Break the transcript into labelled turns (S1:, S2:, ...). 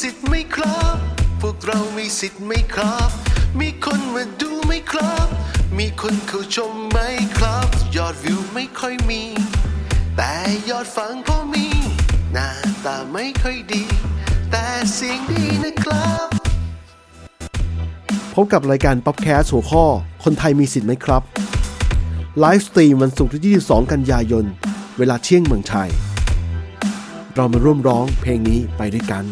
S1: สิทธิ์ไหมครับ พวกเรามีสิทธิ์ไหมครับ มีคนมาดูไหมครับ มีคนเข้าชมไหมครับ ยอดวิวไม่ค่อยมี แต่ยอดฟังพอมี หน้าตาไม่ค่อยดี แต่เสียงดีนะครับ
S2: พบกับรายการ POPcast หัวข้อ คนไทยมีสิทธิ์ไหมครับ livestream วันศุกร์ที่ 22 กันยายน เวลาเที่ยงเมืองไทยเรามาร่วมร้องเพลงนี้ไปด้วยกัน